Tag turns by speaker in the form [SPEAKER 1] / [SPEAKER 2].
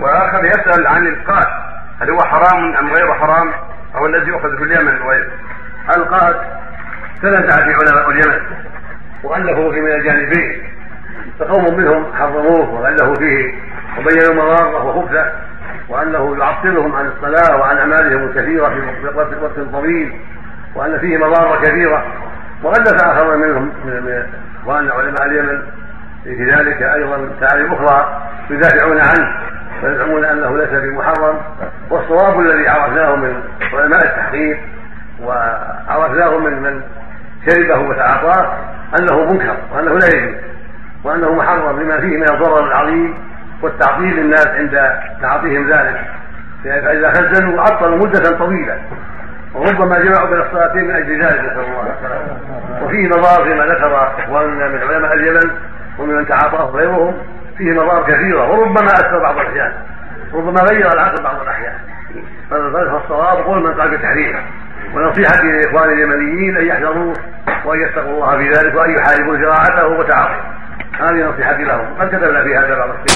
[SPEAKER 1] واخر يسأل عن القات هل هو حرام أم غير حرام؟ أو الذي يؤخذ في اليمن وغيره
[SPEAKER 2] القات تنازع في علماء اليمن؟ وألفوا فيه من الجانبين. فقوم منهم حرموه وألفوا فيه وبينوا مضارة وخبثة وأنه يعطلهم عن الصلاة وعن أعمالهم الكثيرة في وقت طويل وأن فيه مضار كثيرة. وألف آخرون منهم من إخواننا علماء اليمن. في ذلك أيضا تعاليم أخرى يدافعون عنه. ويزعمون أنه ليس بمحرم والصواب الذي عرفناه من علماء التحقيق وعرفناه من من شربه وتعاطاه أنه منكر وأنه لا يجوز وأنه محرم لما فيه من الضرر العظيم والتعطيل للناس عند تعاطيهم ذلك. فإذا خزنوا عطلوا مدة طويلة وربما جمعوا بين الصلاتين من أجل ذلك نسأل الله السلامة. وفيه مضار فيما ذكر اخواننا من علماء اليمن ومن تعاطاه غيرهم فيه مضار كثيرة وربما أثر بعض الأحيان ربما غير العقل بعض الأحيان. فالصواب قول من قال بتحريمه ونصيحتي لاخواني اليمنيين أن يحذروه وأن يتقوا الله في ذلك وأن يحاربوا زراعته وتعاطيه. هذه نصيحتي لهم. قد كتبنا في هذا بعض